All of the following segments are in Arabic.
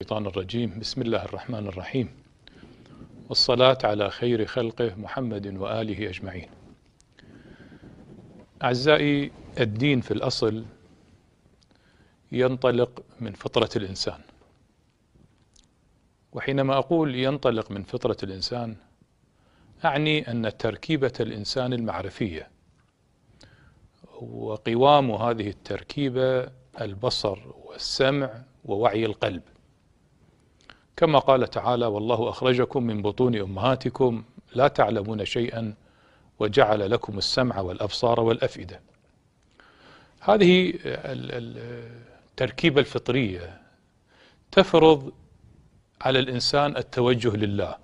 الشيطان الرجيم. بسم الله الرحمن الرحيم. والصلاة على خير خلقه محمد وآله أجمعين. أعزائي الدين في الأصل ينطلق من فطرة الإنسان. وحينما أقول ينطلق من فطرة الإنسان أعني أن تركيبة الإنسان المعرفية وقوام هذه التركيبة البصر والسمع ووعي القلب. كما قال تعالى والله أخرجكم من بطون أمهاتكم لا تعلمون شيئا وجعل لكم السمع والأبصار والأفئدة. هذه التركيبة الفطرية تفرض على الإنسان التوجه لله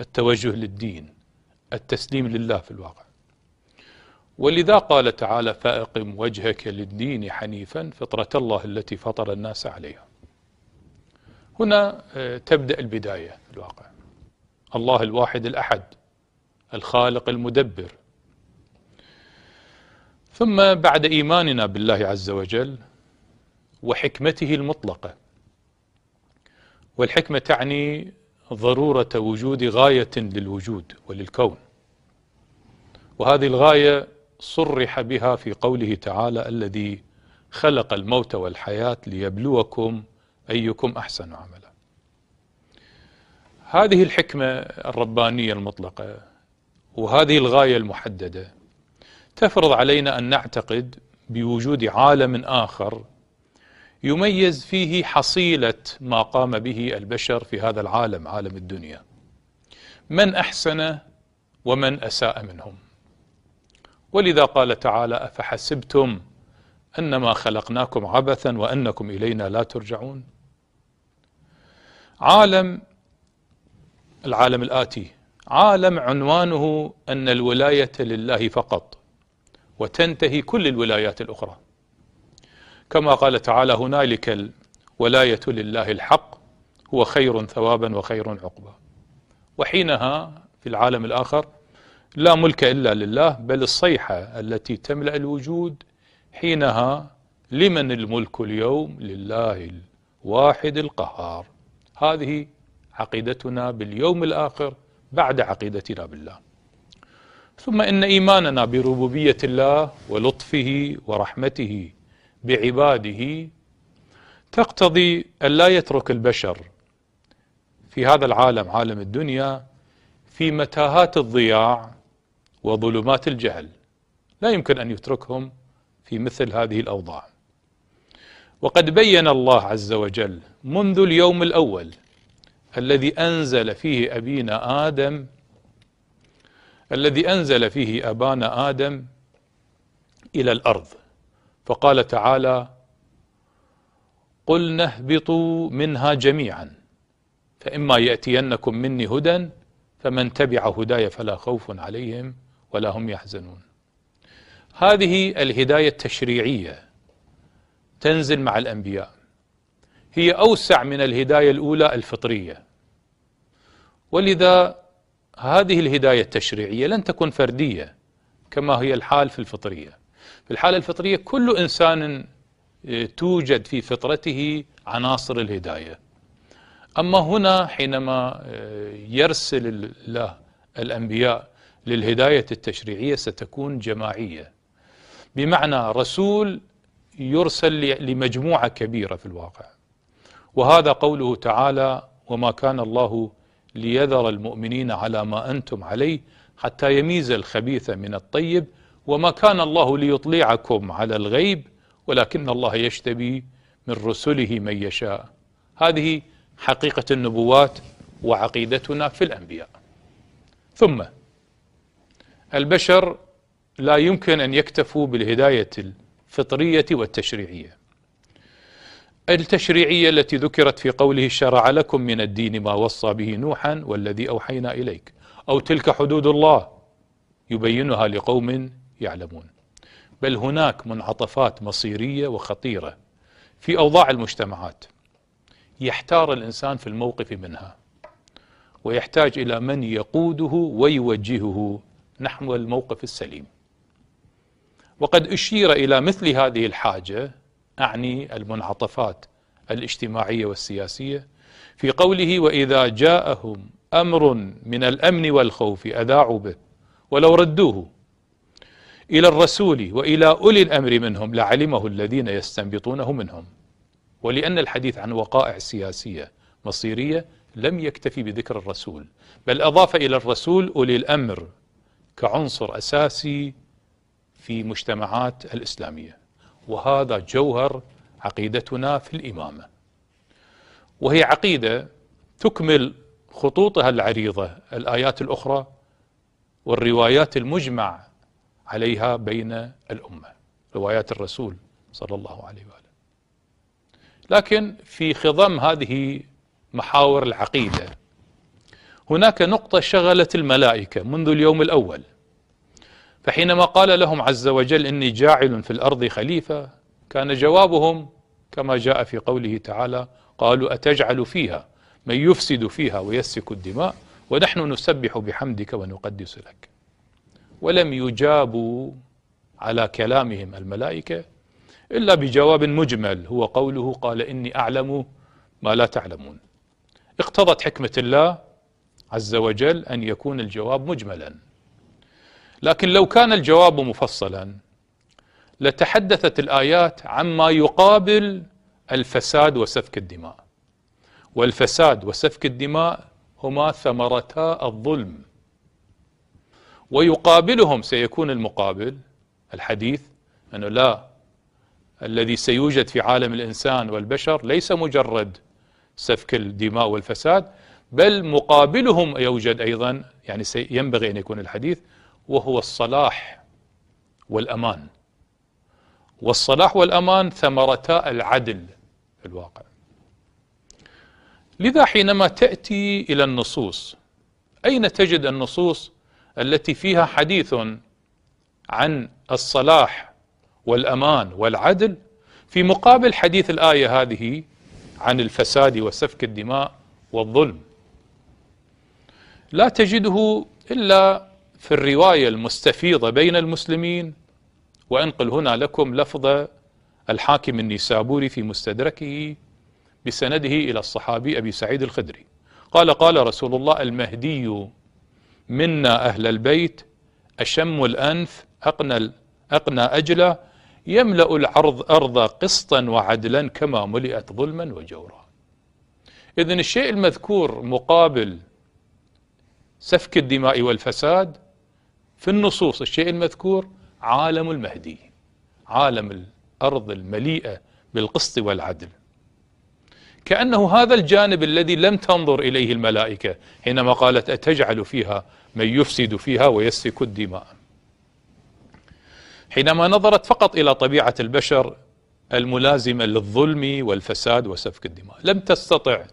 التوجه للدين التسليم لله في الواقع. ولذا قال تعالى فأقم وجهك للدين حنيفا فطرة الله التي فطر الناس عليها. هنا آه، تبدأ البداية في الواقع. الله الواحد الأحد الخالق المدبر. ثم بعد إيماننا بالله عز وجل وحكمته المطلقة. والحكمة تعني ضرورة وجود غاية للوجود وللكون. وهذه الغاية صرح بها في قوله تعالى الذي خلق الموت والحياة ليبلوكم أيكم أحسن عملا. هذه الحكمة الربانية المطلقة وهذه الغاية المحددة تفرض علينا أن نعتقد بوجود عالم آخر يميز فيه حصيلة ما قام به البشر في هذا العالم عالم الدنيا. من أحسن ومن أساء منهم. ولذا قال تعالى أفحسبتم أنما خلقناكم عبثا وأنكم إلينا لا ترجعون. عالم العالم الآتي. عالم عنوانه أن الولاية لله فقط وتنتهي كل الولايات الأخرى. كما قال تعالى هنالك الولاية لله الحق هو خير ثوابا وخير عقبا. وحينها في العالم الآخر لا ملك إلا لله بل الصيحة التي تملأ الوجود حينها لمن الملك اليوم؟ لله الواحد القهار. هذه عقيدتنا باليوم الآخر بعد عقيدتنا بالله. ثم إن إيماننا بربوبية الله ولطفه ورحمته بعباده تقتضي أن لا يترك البشر في هذا العالم عالم الدنيا في متاهات الضياع وظلمات الجهل. لا يمكن أن يتركهم في مثل هذه الأوضاع. وقد بين الله عز وجل منذ اليوم الأول الذي أنزل فيه أبينا آدم الذي أنزل فيه أبانا آدم إلى الأرض. فقال تعالى قل اهبطوا منها جميعا فإما يأتينكم مني هدى فمن تبع هداي فلا خوف عليهم ولا هم يحزنون. هذه الهداية التشريعية تنزل مع الأنبياء. هي أوسع من الهداية الأولى الفطرية. ولذا هذه الهداية التشريعية لن تكون فردية كما هي الحال في الفطرية. في الحالة الفطرية كل إنسان آه، توجد في فطرته عناصر الهداية. أما هنا حينما آه، يرسل الله الأنبياء للهداية التشريعية ستكون جماعية. بمعنى رسول يرسل لمجموعة كبيرة في الواقع. وهذا قوله تعالى وما كان الله ليذر المؤمنين على ما أنتم عليه حتى يميز الخبيث من الطيب وما كان الله ليطلعكم على الغيب ولكن الله يشتبي من رسله من يشاء. هذه حقيقة النبوات وعقيدتنا في الأنبياء. ثم البشر لا يمكن أن يكتفوا بالهداية الفطرية والتشريعية. التشريعية التي ذكرت في قوله شرع لكم من الدين ما وصى به نوحا والذي أوحينا إليك. أو تلك حدود الله يبينها لقوم يعلمون. بل هناك منعطفات مصيرية وخطيرة في أوضاع المجتمعات يحتار الإنسان في الموقف منها ويحتاج إلى من يقوده ويوجهه نحو الموقف السليم. وقد أشير إلى مثل هذه الحاجة أعني المنعطفات الاجتماعية والسياسية في قوله وإذا جاءهم أمر من الأمن والخوف أذاعوا به ولو ردوه إلى الرسول وإلى أولي الأمر منهم لعلمه الذين يستنبطونه منهم. ولأن الحديث عن وقائع سياسية مصيرية لم يكتفي بذكر الرسول بل أضاف إلى الرسول أولي الأمر كعنصر أساسي في مجتمعات الإسلامية. وهذا جوهر عقيدتنا في الإمامة. وهي عقيدة تكمل خطوطها العريضة الآيات الأخرى والروايات المجمع عليها بين الأمة روايات الرسول صلى الله عليه وآله. لكن في خضم هذه محاور العقيدة هناك نقطة شغلت الملائكة منذ اليوم الأول. فحينما قال لهم عز وجل إني جاعل في الأرض خليفة كان جوابهم كما جاء في قوله تعالى قالوا أتجعل فيها من يفسد فيها ويسفك الدماء ونحن نسبح بحمدك ونقدس لك. ولم يجابوا على كلامهم الملائكة إلا بجواب مجمل هو قوله قال إني أعلم ما لا تعلمون. اقتضت حكمة الله عز وجل أن يكون الجواب مجملا. لكن لو كان الجواب مفصلا لتحدثت الآيات عما يقابل الفساد وسفك الدماء. والفساد وسفك الدماء هما ثمرتا الظلم. ويقابلهم سيكون المقابل الحديث أنه لا الذي سيوجد في عالم الإنسان والبشر ليس مجرد سفك الدماء والفساد بل مقابلهم يوجد أيضا يعني ينبغي أن يكون الحديث وهو الصلاح والأمان. والصلاح والأمان ثمرتا العدل في الواقع. لذا حينما تأتي إلى النصوص أين تجد النصوص التي فيها حديث عن الصلاح والأمان والعدل؟ في مقابل حديث الآية هذه عن الفساد وسفك الدماء والظلم. لا تجده إلا في الرواية المستفيضة بين المسلمين وأنقل هنا لكم لفظ الحاكم النيسابوري في مستدركه بسنده إلى الصحابي أبي سعيد الخدري. قال قال رسول الله المهدي منا أهل البيت أشم الأنف أقنى, أقنى أجلى يملأ العرض أرض قسطا وعدلا كما ملئت ظلما وجورا. إذن الشيء المذكور مقابل سفك الدماء والفساد في النصوص الشيء المذكور عالم المهدي عالم الأرض المليئة بالقسط والعدل. كأنه هذا الجانب الذي لم تنظر إليه الملائكة حينما قالت أتجعل فيها من يفسد فيها ويسفك الدماء. حينما نظرت فقط إلى طبيعة البشر الملازمة للظلم والفساد وسفك الدماء لم تستطع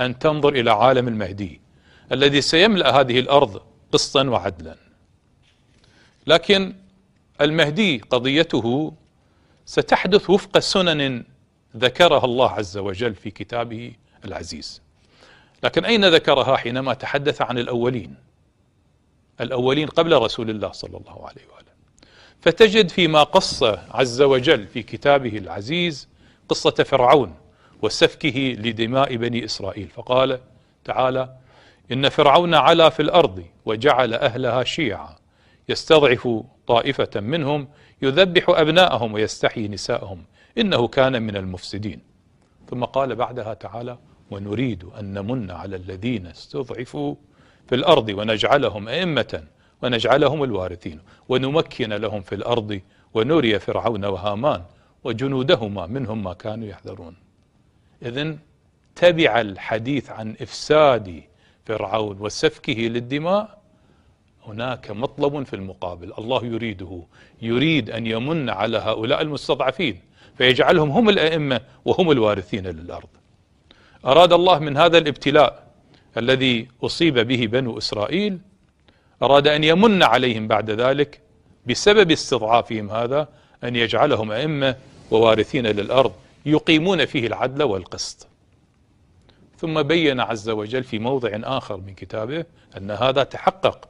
أن تنظر إلى عالم المهدي الذي سيملأ هذه الأرض قسطا وعدلا. لكن المهدي قضيته ستحدث وفق سنن ذكرها الله عز وجل في كتابه العزيز. لكن أين ذكرها حينما تحدث عن الأولين؟ الأولين قبل رسول الله صلى الله عليه وآله. فتجد فيما قص عز وجل في كتابه العزيز قصة فرعون وسفكه لدماء بني إسرائيل. فقال تعالى إن فرعون علا في الأرض وجعل أهلها شيعا. يستضعف طائفة منهم يذبح أبناءهم ويستحيي نساءهم. إنه كان من المفسدين. ثم قال بعدها تعالى ونريد أن نمن على الذين استضعفوا في الأرض ونجعلهم أئمة ونجعلهم الوارثين ونمكن لهم في الأرض ونري فرعون وهامان وجنودهما منهم ما كانوا يحذرون. إذن تبع الحديث عن إفساد فرعون وسفكه للدماء هناك مطلب في المقابل الله يريده يريد أن يمن على هؤلاء المستضعفين فيجعلهم هم الأئمة وهم الوارثين للأرض. أراد الله من هذا الابتلاء الذي أصيب به بنو إسرائيل أراد أن يمن عليهم بعد ذلك بسبب استضعافهم هذا أن يجعلهم أئمة ووارثين للأرض يقيمون فيه العدل والقسط. ثم بين عز وجل في موضع آخر من كتابه أن هذا تحقق.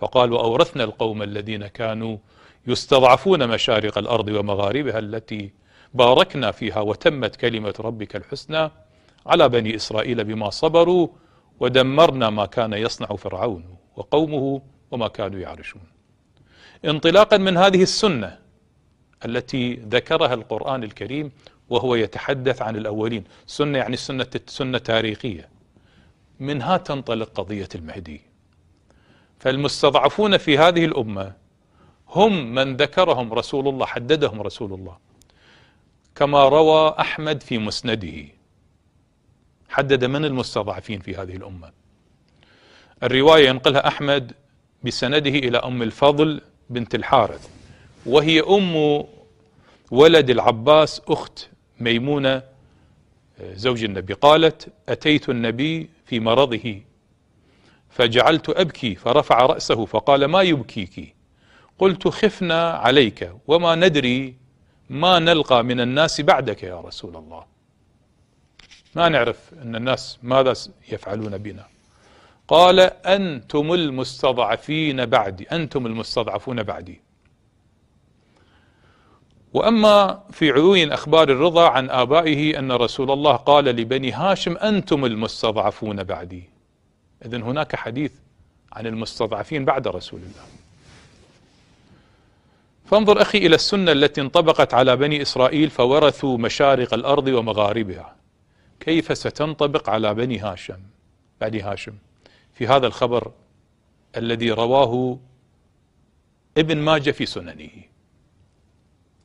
فقال وأورثنا القوم الذين كانوا يستضعفون مشارق الأرض ومغاربها التي باركنا فيها وتمت كلمة ربك الحسنى على بني إسرائيل بما صبروا ودمرنا ما كان يصنع فرعون وقومه وما كانوا يعرشون. انطلاقا من هذه السنة التي ذكرها القرآن الكريم وهو يتحدث عن الأولين. سنة يعني سنة, سنة تاريخية. منها تنطلق قضية المهدي؟ فالمستضعفون في هذه الأمة هم من ذكرهم رسول الله حددهم رسول الله كما روى أحمد في مسنده. حدد من المستضعفين في هذه الأمة؟ الرواية ينقلها أحمد بسنده إلى أم الفضل بنت الحارث وهي أم ولد العباس أخت ميمونة زوج النبي. قالت أتيت النبي في مرضه فجعلت أبكي فرفع رأسه فقال ما يبكيك؟ قلت خفنا عليك وما ندري ما نلقى من الناس بعدك يا رسول الله. ما نعرف أن الناس ماذا يفعلون بنا. قال أنتم المستضعفين بعدي أنتم المستضعفون بعدي. وأما في عيون أخبار الرضا عن آبائه أن رسول الله قال لبني هاشم أنتم المستضعفون بعدي. إذن هناك حديث عن المستضعفين بعد رسول الله. فانظر أخي إلى السنة التي انطبقت على بني إسرائيل فورثوا مشارق الأرض ومغاربها. كيف ستنطبق على بني هاشم بني هاشم؟ في هذا الخبر الذي رواه ابن ماجه في سننه.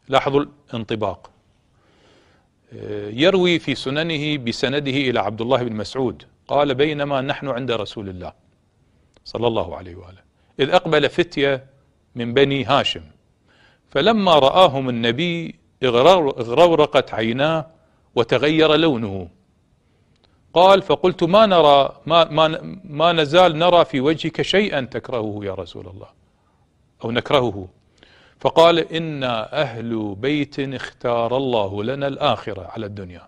لاحظوا الانطباق. يروي في سننه بسنده إلى عبد الله بن مسعود. قال بينما نحن عند رسول الله صلى الله عليه وآله. إذ أقبل فتية من بني هاشم فلما رآهم النبي اغرورقت عيناه وتغير لونه. قال فقلت ما نرى ما, ما, ما نزال نرى في وجهك شيئا تكرهه يا رسول الله أو نكرهه. فقال إنا أهل بيت اختار الله لنا الآخرة على الدنيا.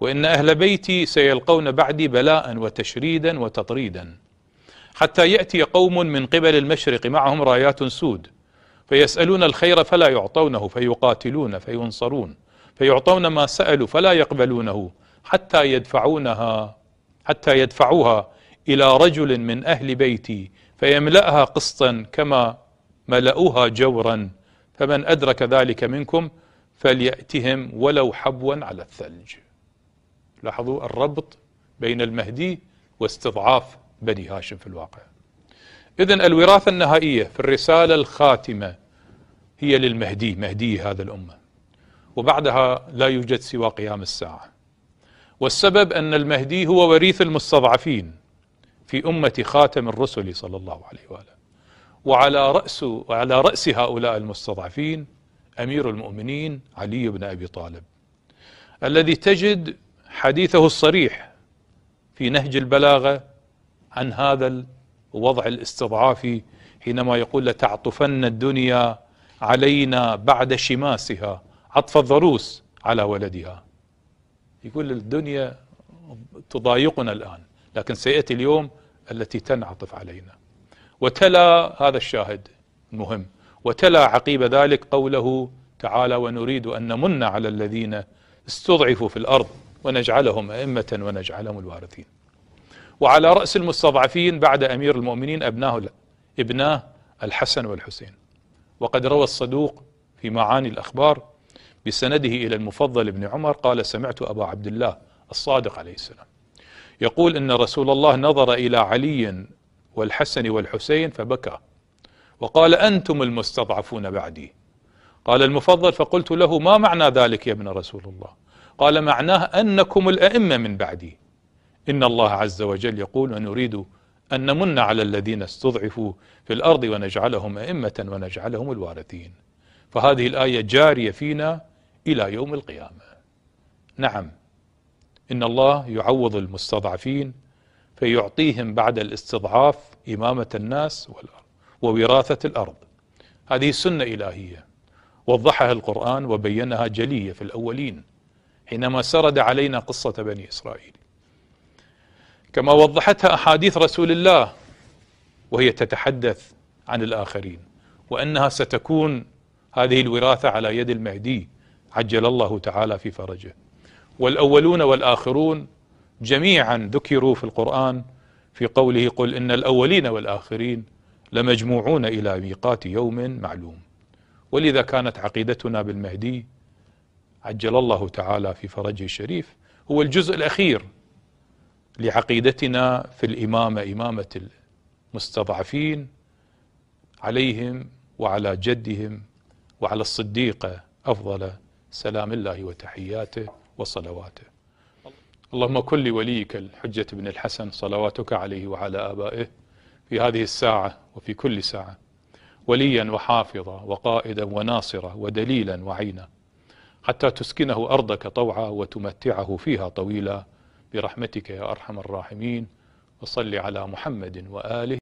وإن أهل بيتي سيلقون بعدي بلاء وتشريدا وتطريدا. حتى يأتي قوم من قبل المشرق معهم رايات سود فيسألون الخير فلا يعطونه فيقاتلون فينصرون فيعطون ما سألوا فلا يقبلونه حتى يدفعونها حتى يدفعوها إلى رجل من أهل بيتي فيملأها قسطا كما ملأوها جورا. فمن أدرك ذلك منكم فليأتهم ولو حبوا على الثلج. لاحظوا الربط بين المهدي واستضعاف بني هاشم في الواقع. إذا الوراثة النهائية في الرسالة الخاتمة هي للمهدي مهدي هذا الأمة. وبعدها لا يوجد سوى قيام الساعة. والسبب أن المهدي هو وريث المستضعفين في أمة خاتم الرسل صلى الله عليه وآله. وعلى رأس وعلى رأس هؤلاء المستضعفين أمير المؤمنين علي بن أبي طالب الذي تجد حديثه الصريح في نهج البلاغة عن هذا الوضع الاستضعافي حينما يقول لتعطفن الدنيا علينا بعد شماسها عطف الضروس على ولدها. يقول الدنيا تضايقنا الآن لكن سيأتي اليوم التي تنعطف علينا. وتلا هذا الشاهد المهم وتلا عقيب ذلك قوله تعالى ونريد أن نمن على الذين استضعفوا في الأرض ونجعلهم أئمة ونجعلهم الوارثين. وعلى رأس المستضعفين بعد أمير المؤمنين أبناه ابناه الحسن والحسين. وقد روى الصدوق في معاني الأخبار بسنده إلى المفضل بن عمر قال سمعت أبا عبد الله الصادق عليه السلام يقول إن رسول الله نظر إلى علي والحسن والحسين فبكى. وقال أنتم المستضعفون بعدي. قال المفضل فقلت له ما معنى ذلك يا ابن رسول الله؟ قال معناه أنكم الأئمة من بعدي. إن الله عز وجل يقول ونريد أن نمن على الذين استضعفوا في الأرض ونجعلهم أئمة ونجعلهم الوارثين. فهذه الآية جارية فينا إلى يوم القيامة. نعم إن الله يعوض المستضعفين فيعطيهم بعد الاستضعاف إمامة الناس ووراثة الأرض. هذه سنة إلهية. وضحها القرآن وبينها جلية في الأولين. حينما سرد علينا قصة بني إسرائيل. كما وضحتها أحاديث رسول الله وهي تتحدث عن الآخرين وأنها ستكون هذه الوراثة على يد المهدي عجل الله تعالى في فرجه. والأولون والآخرون جميعا ذكروا في القرآن في قوله قل إن الأولين والآخرين لمجموعون إلى ميقات يوم معلوم. ولذا كانت عقيدتنا بالمهدي عجل الله تعالى في فرجه الشريف هو الجزء الأخير لعقيدتنا في الإمامة إمامة المستضعفين عليهم وعلى جدهم وعلى الصديقة أفضل سلام الله وتحياته وصلواته. اللهم كن لوليك الحجة بن الحسن صلواتك عليه وعلى آبائه في هذه الساعة وفي كل ساعة وليا وحافظا وقائدا وناصرا ودليلا وعينا. حتى تسكنه أرضك طوعا وتمتعه فيها طويلا. برحمتك يا أرحم الراحمين. وصل على محمد وآله.